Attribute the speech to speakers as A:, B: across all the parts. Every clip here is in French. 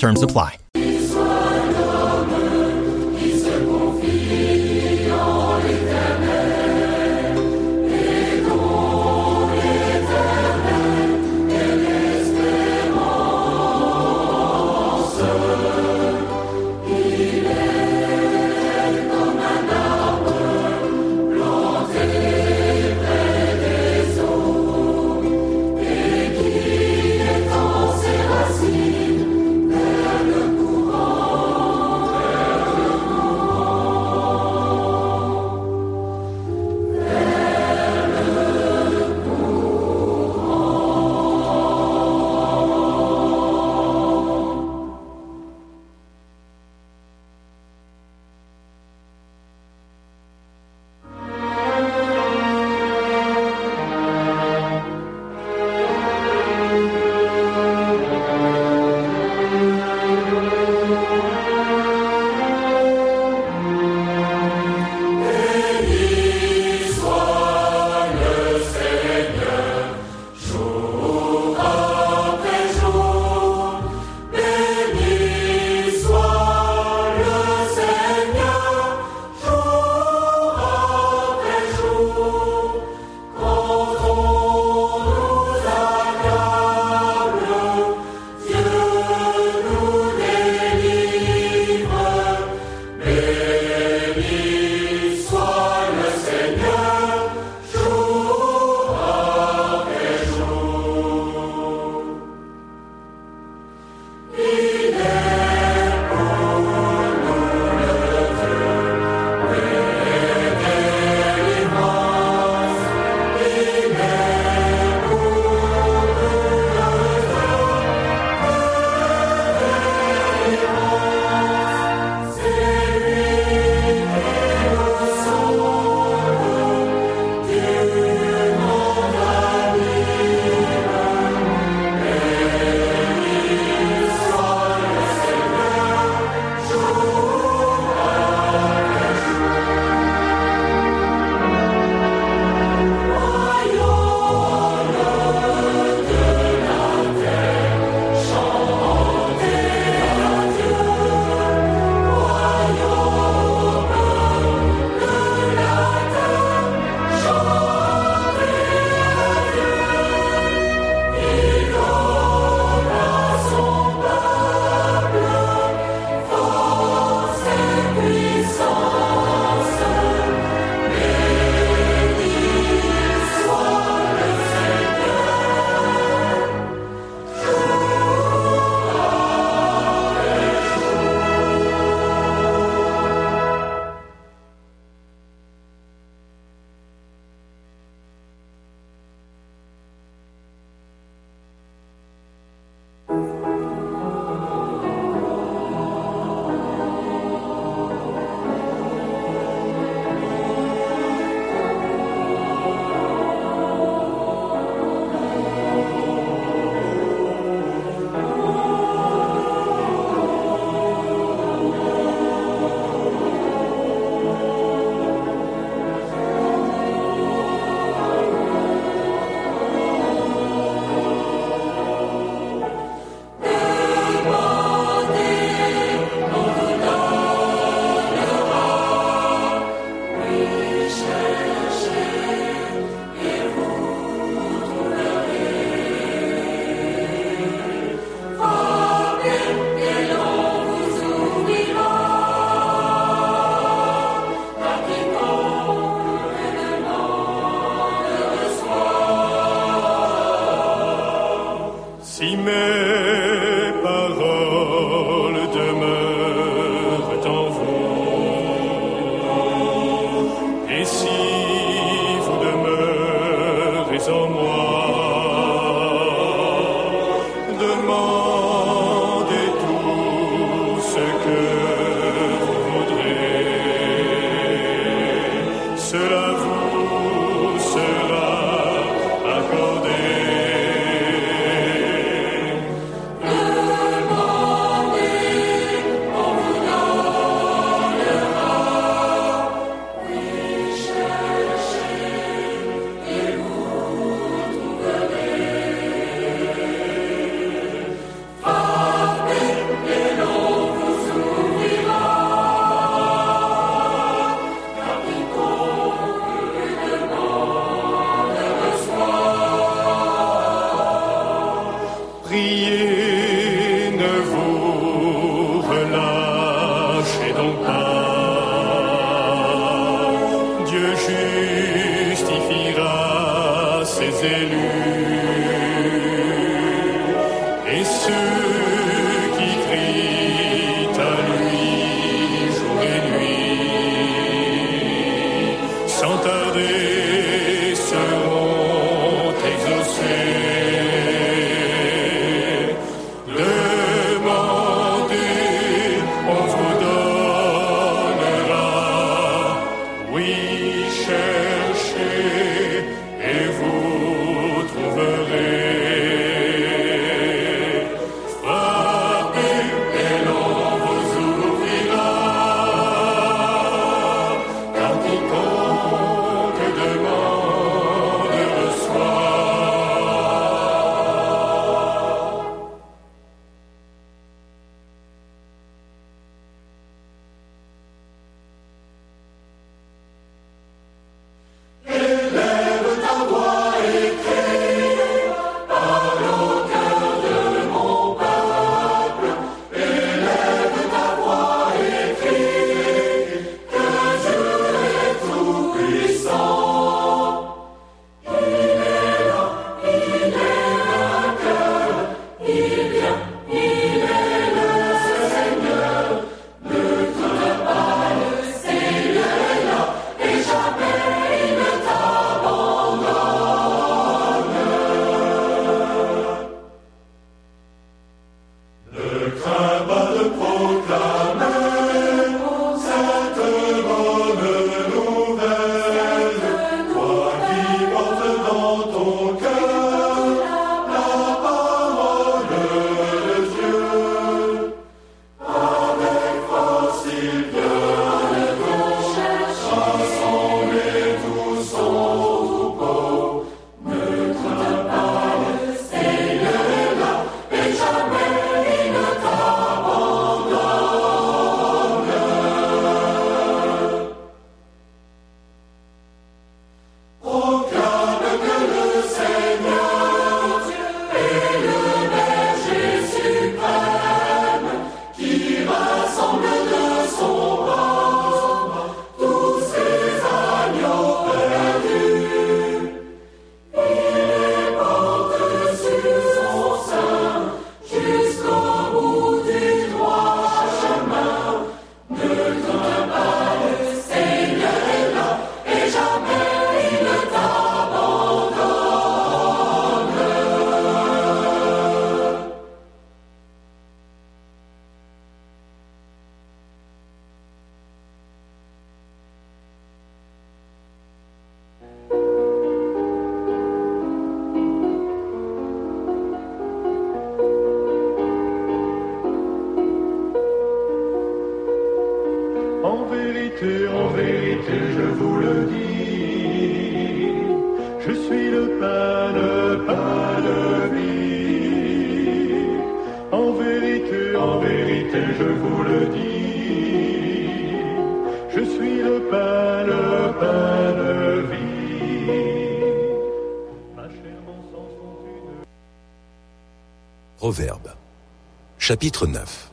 A: Terms apply.
B: Chapitre 9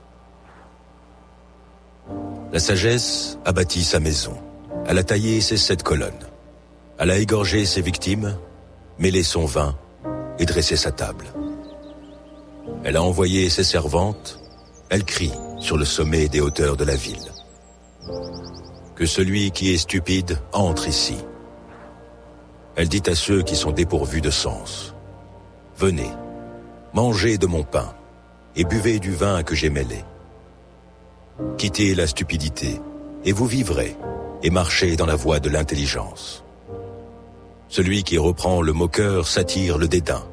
B: La sagesse a bâti sa maison. Elle a taillé ses sept colonnes. Elle a égorgé ses victimes, mêlé son vin et dressé sa table. Elle a envoyé ses servantes. Elle crie sur le sommet des hauteurs de la ville. Que celui qui est stupide entre ici. Elle dit à ceux qui sont dépourvus de sens. Venez, mangez de mon pain et buvez du vin que j'ai mêlé. Quittez la stupidité, et vous vivrez, et marchez dans la voie de l'intelligence. Celui qui reprend le moqueur s'attire le dédain,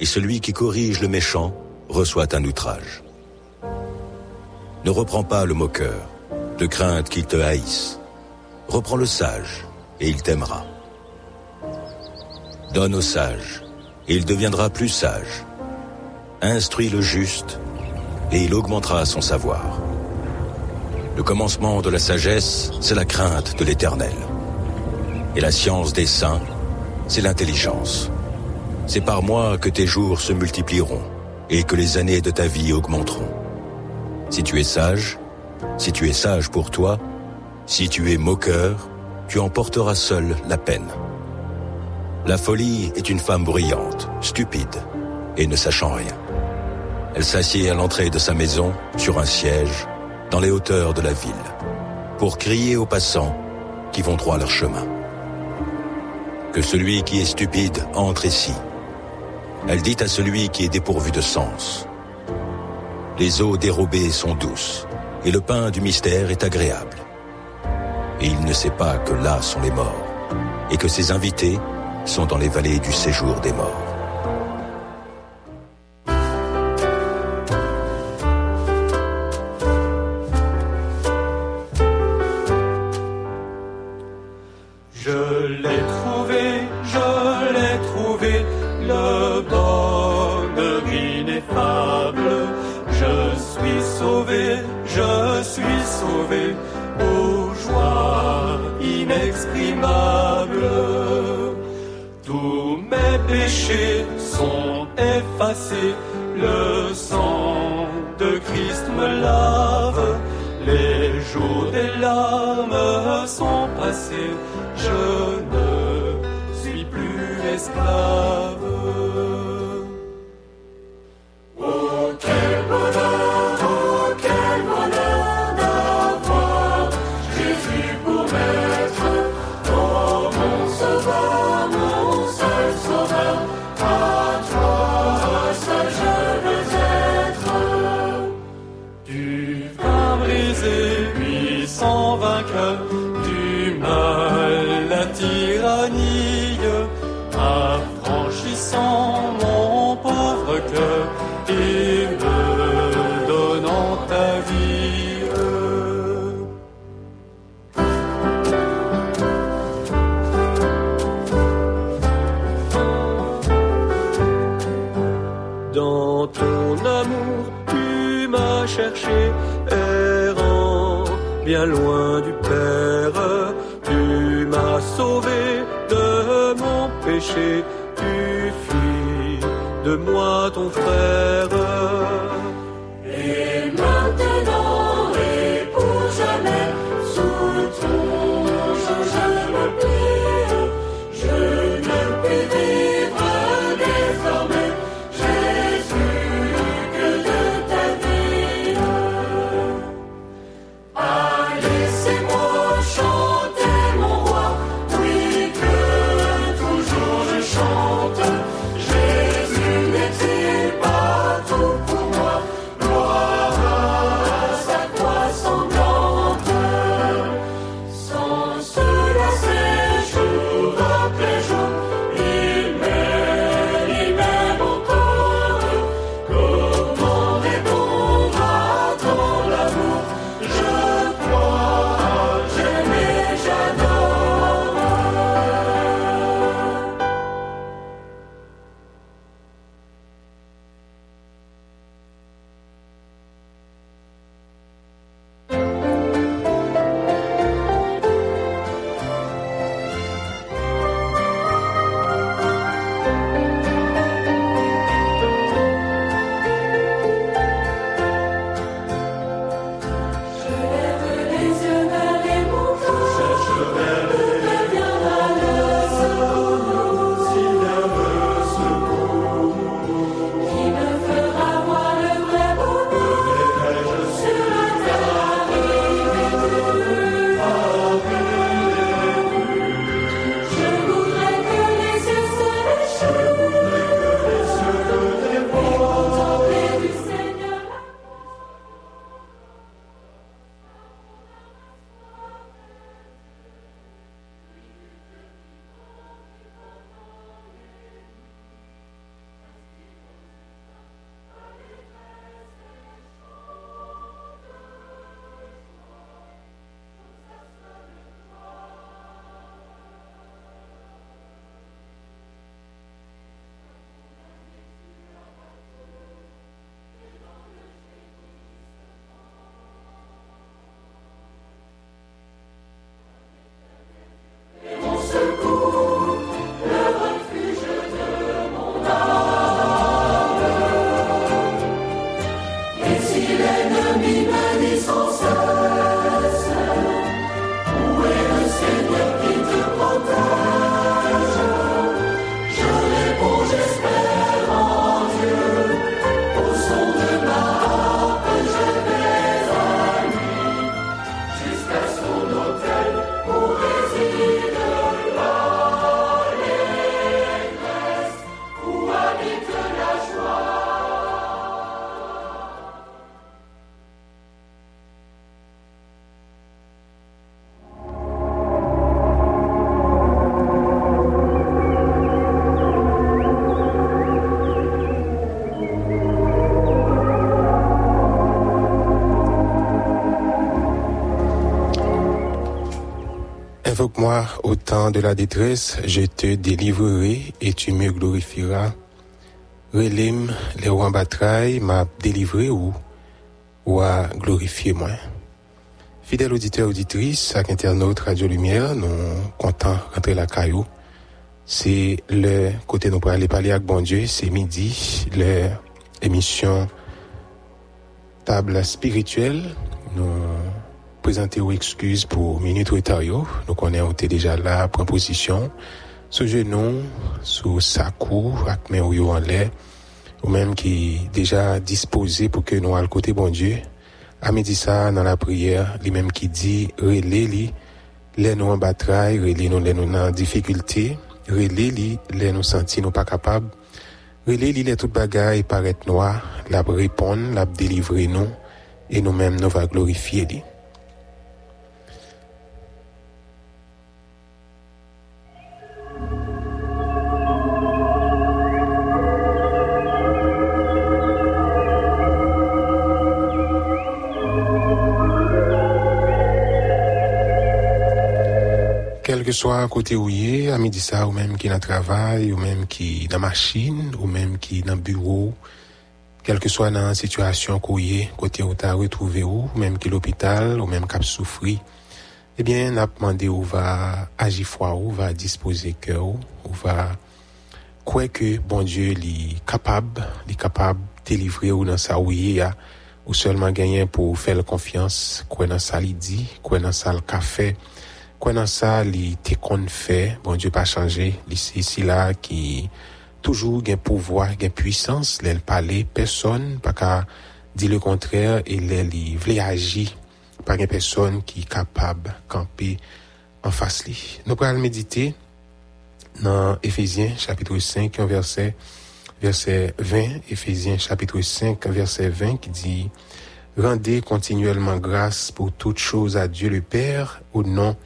B: et celui qui corrige le méchant reçoit un outrage. Ne reprends pas le moqueur, de crainte qu'il te haïsse. Reprends le sage, et il t'aimera. Donne au sage, et il deviendra plus sage instruis le juste, et il augmentera son savoir. Le commencement de la sagesse, c'est la crainte de l'Éternel. Et la science des saints, c'est l'intelligence. C'est par moi que tes jours se multiplieront, et que les années de ta vie augmenteront. Si tu es sage, si tu es sage pour toi, si tu es moqueur, tu en porteras seul la peine. La folie est une femme brillante, stupide, et ne sachant rien. Elle s'assied à l'entrée de sa maison, sur un siège, dans les hauteurs de la ville, pour crier aux passants qui vont droit leur chemin. Que celui qui est stupide entre ici. Elle dit à celui qui est dépourvu de sens. Les eaux dérobées sont douces, et le pain du mystère est agréable. Et il ne sait pas que là sont les morts, et que ses invités sont dans les vallées du séjour des morts.
C: over. tu fuis de moi ton frère.
D: Invoque-moi au temps de la détresse, je te délivrerai et tu me glorifieras. Relim, les rois bataille m'a délivré ou, ou à glorifier moi. Fidèle auditeur, auditrice, à internaute Radio Lumière, nous content rentrer la caillou. C'est le côté nous pour aller parler avec bon Dieu, c'est midi, l'émission table spirituelle. Présenter aux excuses pour minute retard. yo. Nous connaissons déjà là, pour position, sous genou, sous sa cou, avec yo en l'air, ou même qui déjà disposé pour que nous à le côté bon Dieu. À midi ça, dans la prière, lui-même qui dit, relais li, les nous en bataille, relais nous, les nous en difficulté, relais li, les nous sentis nous pas capables, relais li, les toutes bagailles paraît noir, la répondre, la délivrer nous, et nous-mêmes nous va glorifier li. Que soit côté où y est, à midi ça, ou même qui dans le travail, ou même qui dans la machine, ou même qui dans le bureau, quel que soit dans la situation qu'on est, côté où tu as retrouvé ou même qui l'hôpital, ou même qui souffri, eh bien, on a demandé où va agir foi, où va disposer cœur, où va quoi que bon Dieu est capable, est capable de délivrer ou dans sa où y est, ou seulement gagner pour faire confiance, quoi dans dit, quoi dans le café, quoi dans ça li te qu'on fait, bon Dieu pas changé, li c'est ici là qui toujours gain pouvoir, gain puissance, l'elle parler personne pas qu'à dire le contraire et l'elle vle agir. Par une personne qui capable camper en face li. Nous allons méditer dans Éphésiens chapitre 5 verset verset 20, Éphésiens chapitre 5 verset 20 qui dit Rendez continuellement grâce pour toutes choses à Dieu le Père au nom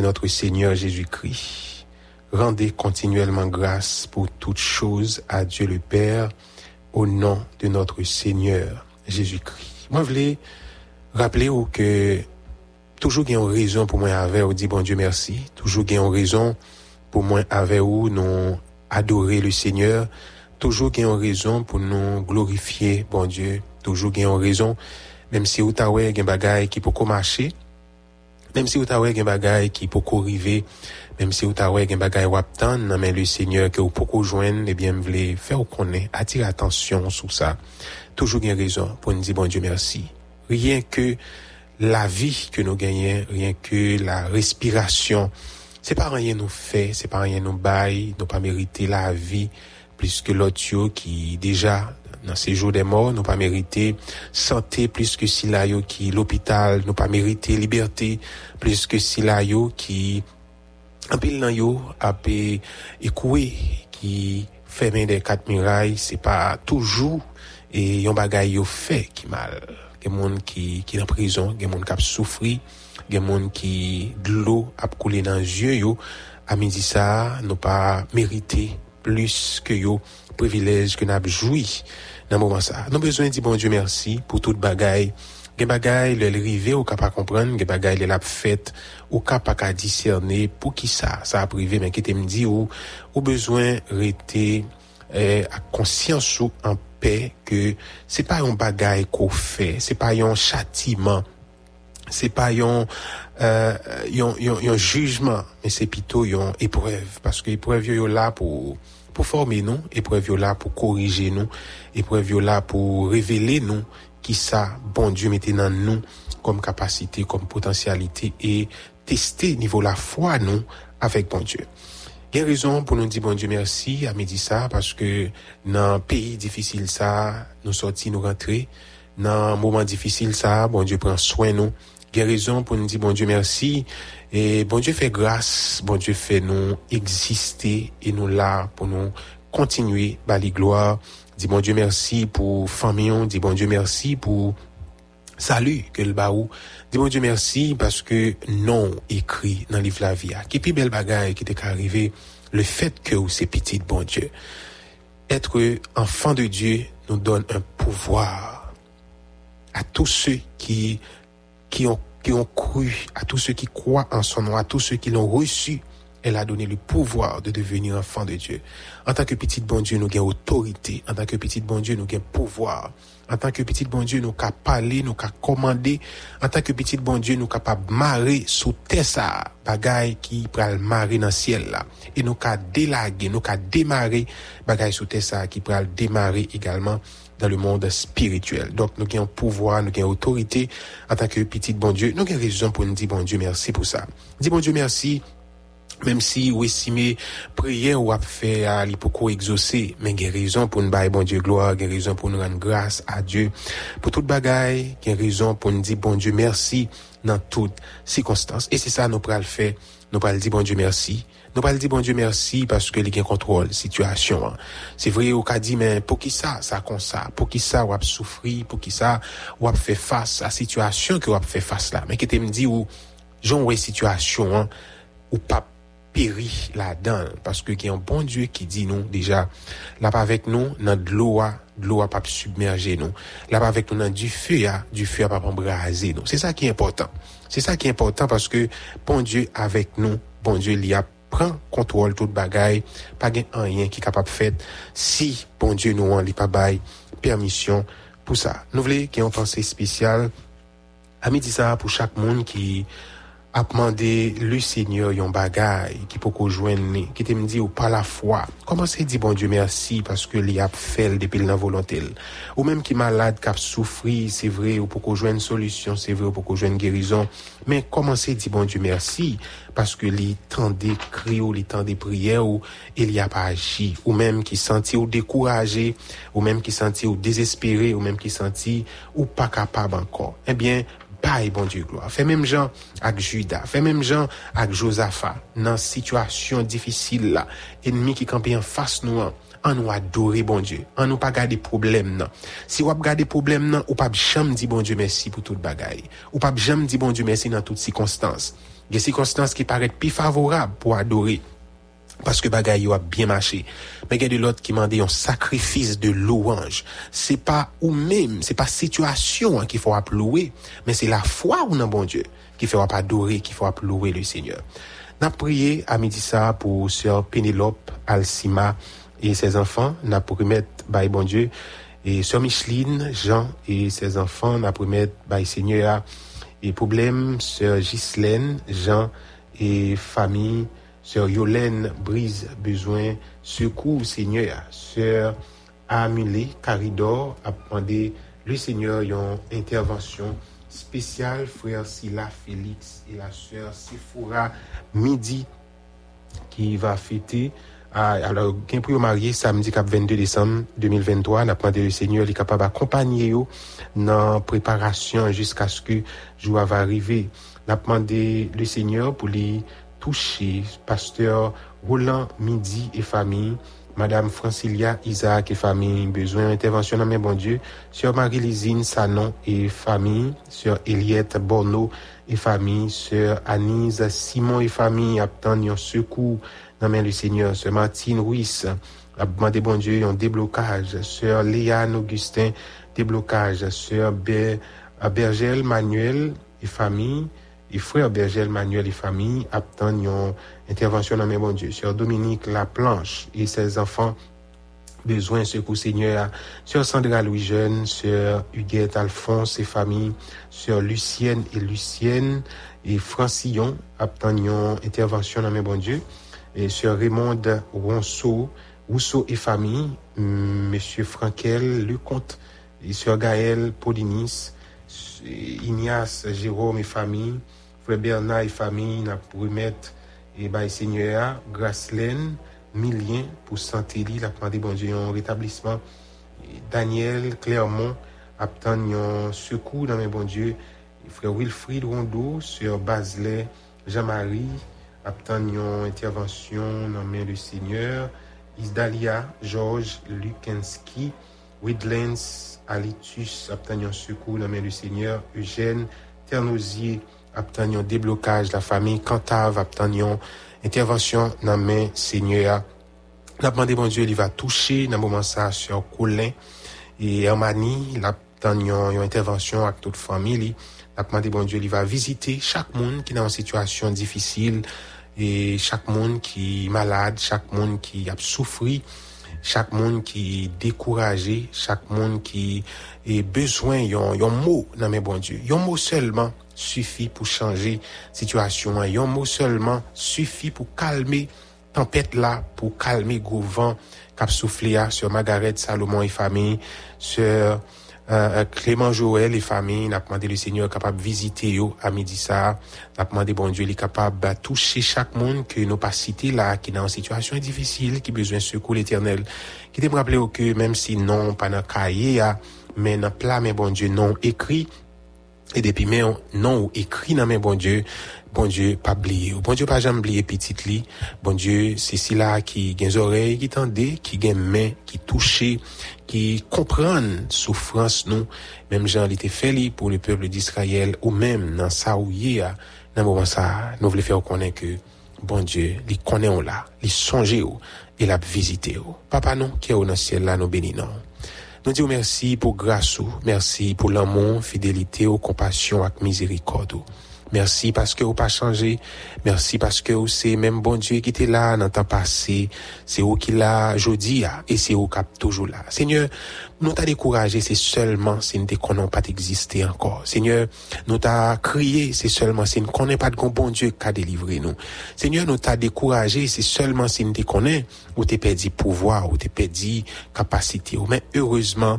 D: notre Seigneur Jésus-Christ. Rendez continuellement grâce pour toutes choses à Dieu le Père au nom de notre Seigneur Jésus-Christ. Moi, je voulais rappeler que toujours qu'il y a une raison pour moi avec ou dire bon Dieu merci. Toujours qu'il y a une raison pour moi avec ou nous adorer le Seigneur. Toujours qu'il y a une raison pour nous glorifier bon Dieu. Toujours qu'il y a une raison, même si ou ta ouais, gen bagay qui peut marcher, même si ou ta ouais, gen bagay qui peut arriver, même si gen bagay wap tan, nan men le Seigneur que ou peut joindre, eh bien, vle faire ou connaît, attirer attention sur ça. Toujours a raison pour nous dire bon Dieu merci. Rien que la vie que nous gagnons, rien que la respiration, c'est pas rien nous fait, c'est pas rien nous bail, nous pas mérité la vie plus que l'autre qui déjà nan sejou de mor, nou pa merite sante plis ke sila yo ki l'opital, nou pa merite liberté plis ke sila yo ki apil nan yo api ekouwe e ki femen de kat miray, se pa toujou e yon bagay yo fe ki mal. Gen moun ki, ki nan prizon, gen moun kap soufri, gen moun ki glou ap koule nan zye yo, a midi sa nou pa merite plus ke yo privilèj ke nap joui dans moment ça. Besoin de dire bon Dieu merci pour toute bagaille. Gen bagay le rive ou capable comprendre, gen bagay le l'a fait ou capable discerner pour qui ça ça a privé mais qui te me dit ou ou besoin rester eh, à conscience ou en paix que c'est pas un bagay qu'on fait, c'est pas un châtiment, c'est pas un euh, jugement, mais c'est plutôt une épreuve. Parce que l'épreuve est là pour, pour former nous, épreuve là pour corriger nous, épreuve là pour révéler nous qui ça, bon Dieu, mettait dans nous comme capacité, comme potentialité et tester niveau la foi nous avec bon Dieu. Il pour nous dire bon Dieu merci à midi ça parce que dans un pays difficile ça, nous sortis, nous rentrer. Dans un moment difficile ça, bon Dieu prend soin nous. Il pour nous dire bon Dieu merci. Et bon Dieu fait grâce, bon Dieu fait nous exister et nous là pour nous continuer, bali gloire. Dis bon Dieu merci pour famille, dis bon Dieu merci pour salut que le baou. Dis bon Dieu merci parce que non écrit dans le livre la vie. Qui plus belle bagaille qui t'est arrivé, le fait que c'est petit bon Dieu. Être enfant de Dieu nous donne un pouvoir à tous ceux qui qui ont qui ont cru, à tous ceux qui croient en son nom, à tous ceux qui l'ont reçu, elle a donné le pouvoir de devenir enfant de Dieu. En tant que petit bon Dieu, nous avons autorité. En tant que petit bon Dieu, nous avons pouvoir. En tant que petit bon Dieu, nous avons parler, nous avons commander. En tant que petit bon Dieu, nous capables marrer sous ça, bagaille qui pral marrer dans le ciel là. Et nous avons délaguer, nous avons démarrer bagaille sous ça qui pral démarrer également dans le monde spirituel. Donc, nous avons pouvoir, nous avons autorité en tant que petit bon Dieu. Nous avons raison pour nous dire bon Dieu merci pour ça. Dis bon Dieu merci même si ou estimé prière ou a fait à l'hypoco exaucé, mais il raison pour nous bailler bon Dieu gloire, il raison pour nous rendre grâce à Dieu pour toute bagaille, il raison pour nous dire bon Dieu merci dans toutes circonstances. Et c'est ça nous pral faire, nous pral dire bon Dieu merci. Nous pral dire bon Dieu merci parce que a contrôle situation. hein. C'est vrai au cas dit mais pour qui ça ça comme ça, pour qui ça ou souffrir, pour qui ça ou fait face à situation que ou fait face là. Mais qui te me dit ou j'en ouais situation hein, ou pas péri là-dedans parce que y a un bon Dieu qui dit nous déjà là pas avec nous dans de l'eau a- de l'eau pas submerger nous là pas avec nous dans du feu a, du feu pas embraser nous c'est ça qui est important c'est ça qui est important parce que bon Dieu avec nous bon Dieu il y a prend contrôle toute bagaille pas gen rien qui capable fait si bon Dieu nous en li pas bail permission pour ça. Nous voulons qu'il y ait une pensée spéciale à midi ça pour chaque monde qui a demandé le Seigneur yon bagay qui peut joigne qui te me dit ou par la foi. Comment c'est dit bon Dieu merci parce que li a fait depuis la volonté. Ou même qui malade qui a souffri c'est vrai ou pour joigne solution c'est vrai ou pour joigne guérison. Mais comment c'est dit bon Dieu merci parce que li des cris ou li temps des prières ou il y a pas agi. Ou même qui senti ou découragé ou même qui senti ou désespéré ou même qui senti ou pas capable encore. Eh bien Paye bon Diyo gloa. Fè mèm jan ak Juda, fè mèm jan ak Josafa nan situasyon difisil la, enmi ki kampe yon fas nou an, an nou adore bon Diyo, an nou pa gade problem nan. Si wap gade problem nan, ou pap jam di bon Diyo mersi pou tout bagay. Ou pap jam di bon Diyo mersi nan tout sikonstans. Ge sikonstans ki paret pi favorab pou adore. Que bagay yo a bien il y a de l'autre qui m'a dit un sacrifice de louange. C'est pas ou même, c'est pas situation hein, qu'il faut louer, mais c'est la foi ou non bon adorer, qui faut louer le Seigneur. N'a prié à midi Pénélope Alcima et ses enfants, n'a pour remettre by bon Dieu. Et sœur Micheline, Jean et ses enfants, n'a pour remettre by Seigneur. Et problème sœur Ghislaine, Jean et famille Sœur Yolène Brise besoin secours Seigneur. Sœur Amulé Caridor a demandé le Seigneur une intervention spéciale frère Silla Félix et la sœur Sephora Midi qui va fêter ah, alors, pour yo marié samedi cap 22 décembre 2023, n'a demandé le Seigneur est capable d'accompagner dans préparation jusqu'à ce que jour va arriver. N'a demandé le Seigneur pour lui toucher pasteur Roland Midi et famille, Madame Francilia Isaac et famille, besoin d'intervention dans mes bon Dieu, Sœur Marie-Lysine Sanon et famille, Sœur Eliette Borno et famille, Sœur Anise Simon et famille, attendent un secours. Dans main du Seigneur, Sœur Martine Ruiz, a bon Dieu un déblocage, Sœur Léane Augustin, déblocage, Sœur Ber, Bergel Manuel et famille, et frère Bergel Manuel et famille attendent une intervention dans mes bon Dieu. Sœur Dominique Laplanche et ses enfants besoin secours Seigneur. Sœur Sandra Louis Jeune, Sœur Huguette Alphonse et famille, Sœur Lucienne et Lucienne et Francillon attendent intervention dans mes bon Dieu. Et Sœur Raymond Ronceau, Rousseau et famille, Monsieur Frankel Lecomte et Sœur Gaëlle Polinis, Ignace Jérôme et famille, Frère Bernard et famille, n'a remettre et by Seigneur, Gracelaine, Milien pour santé li, la demandé bon Dieu un rétablissement. Daniel Clermont attend un secours dans mes bon Dieu. Frère Wilfried Rondeau, Sœur Baselet, Jean-Marie, attend une intervention dans main du Seigneur. Isdalia, Georges Lukenski, Widlands, Alitus, obtenir un secours dans main du Seigneur. Eugène, Ternosier, obtenir un déblocage. La famille Cantave, obtenir une intervention dans main Seigneur. La demandé, bon Dieu, il va toucher dans moment ça sur Colin et Hermanie. La obtenir une intervention avec toute famille. La demandé bon Dieu, il va visiter chaque monde qui est dans une situation difficile et chaque monde qui est malade, chaque monde qui a souffert, chaque monde qui est découragé, chaque monde qui a besoin d'un yon mot dans mes bon mot seulement suffit pour changer situation. Un mot seulement suffit pour calmer tempête là, pour calmer gros vent cap soufflé à sur Margaret Salomon et famille, sur euh, euh, Clément Joël et famille, n'a demandé le Seigneur capable de visiter yo à midi ça, n'a demandé bon Dieu, il est capable de toucher chaque monde que nous pas cité là, qui est une situation difficile, qui a besoin de secours l'éternel, qui te rappeler que même si non, pas dans cahier, ah, mais dans plat, mais bon Dieu, non écrit, et depuis mais non écrit dans mes bon Dieu, bon Dieu pas oublier. Bon Dieu pas jamais oublier petite li. Bon Dieu, c'est si là qui gagne oreilles qui tendait, qui gagne main, qui toucher, qui comprennent souffrance nous, même Jean il était fait pour le peuple d'Israël ou même dans ça où il y a dans moment ça, nous voulons faire connaître que bon Dieu, il connaît on là, il songe ou, il a visité ou. Papa non qui est au ciel là nous bénis non. Nous disons merci pour grâce, merci pour l'amour, fidélité, compassion et miséricorde. Merci parce que vous pas changé. Merci parce que vous c'est même bon Dieu qui était là dans le temps passé. C'est vous qui l'a aujourd'hui et c'est vous qui toujours là. Seigneur, nous t'a découragé, c'est seulement si nous ne pas d'exister encore. Seigneur, nous t'a crié, c'est seulement si nous ne connaissons pas de bon Dieu qui a délivré nous. Seigneur, nous t'a découragé, c'est seulement si nous te connaissons ou t'es perdu pouvoir, ou t'es perdu capacité. Mais heureusement,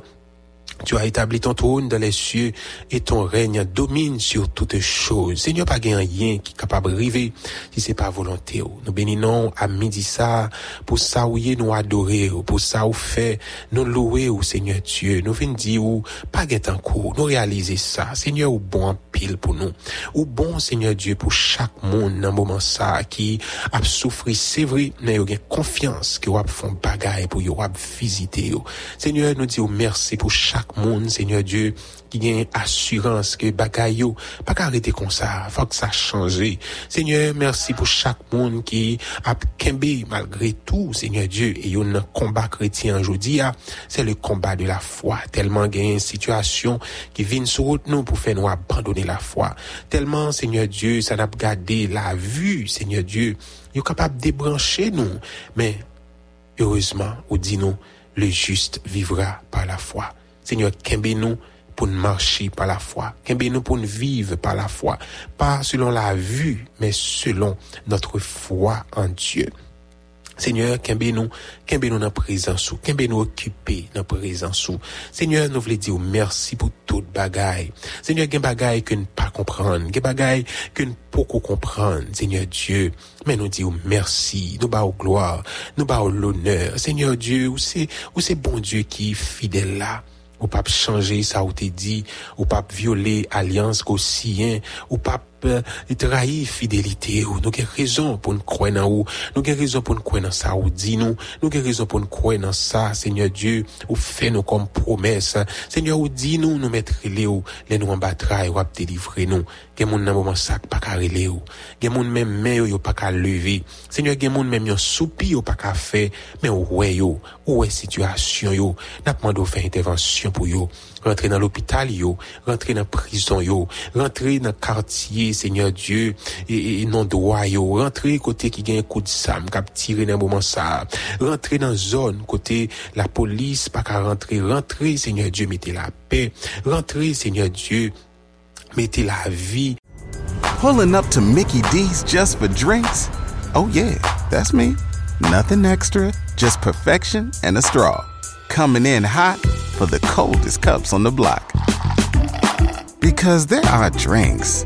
D: tu as établi ton trône dans les cieux et ton règne domine sur toutes choses. Seigneur, pas gain rien qui est capable de arriver si c'est pas volonté. ou. Nous bénissons à midi ça pour ça où nous adorer, ou pour ça où fait nous louer au Seigneur Dieu. Nous venons dire ou pas gain en cours, nous réaliser ça. Seigneur, ou bon pile pour nous. Ou bon Seigneur Dieu pour chaque monde dans moment ça qui a souffert, c'est vrai, mais il y a confiance que vous font bagaille pour vous visiter. Seigneur, nous disons merci pour chaque monde, Seigneur Dieu, qui gagne assurance que bagaille yo, pas qu'à arrêter comme ça, faut que ça change. Seigneur, merci pour chaque monde qui a kembe malgré tout, Seigneur Dieu, et un combat chrétien aujourd'hui, ah, c'est le combat de la foi. Tellement une situation qui vient sur nous pour faire nous abandonner la foi. Tellement, Seigneur Dieu, ça n'a pas gardé la vue, Seigneur Dieu, il est capable de débrancher nous. Mais, heureusement, ou dit le juste vivra par la foi. Seigneur, kembe nous pour marcher par la foi. Kembe nous pour vivre par la foi. Pas selon la vue, mais selon notre foi en Dieu. Seigneur, kembe nous, kembe nous dans présence ou, nous occuper dans présence ou. Seigneur, nous voulons dire merci pour toute bagaille. Seigneur, gen bagaille que nous pas comprendre, gen bagaille que pas comprendre, Seigneur Dieu. Mais nous disons merci, nous bas gloire, nous bas l'honneur. Seigneur Dieu, ou c'est, ou c'est bon Dieu qui est fidèle là ou pas changer ça ou te dit, ou pas violer alliance qu'au sien, ou pas euh, trahir fidélité ou. Nous avons raison pour nous croire dans ou. Nous avons raison pour nous croire dans ça ou dit nous. Nous avons raison pour nous croire dans ça Seigneur Dieu ou fait nous comme promesse. Seigneur ou dit nous nous mettre les ou. Les nous en bataille ou délivrer nous. Gen moun nan moment ça pas ka rele ou. Gen moun même mais yo pas ka lever. Seigneur gen moun même yon soupi yo pas ka faire. Mais ouais yo? Ou est situation yo? N'a demandé faire intervention pour yo. Rentrer dans l'hôpital yo, rentrer dans prison yo, rentrer dans quartier Seigneur Dieu et, non droit yo, rentrer côté qui gagne un coup de sam cap tirer dans moment ça, rentrer dans zone côté la police pas qu'à rentrer, rentrer Seigneur Dieu mettez la paix, rentrer Seigneur Dieu mettez la vie
E: Pulling up to Mickey D's just for drinks? Oh, yeah, that's me. Nothing extra, just perfection and a straw. Coming in hot for the coldest cups on the block. Because there are drinks,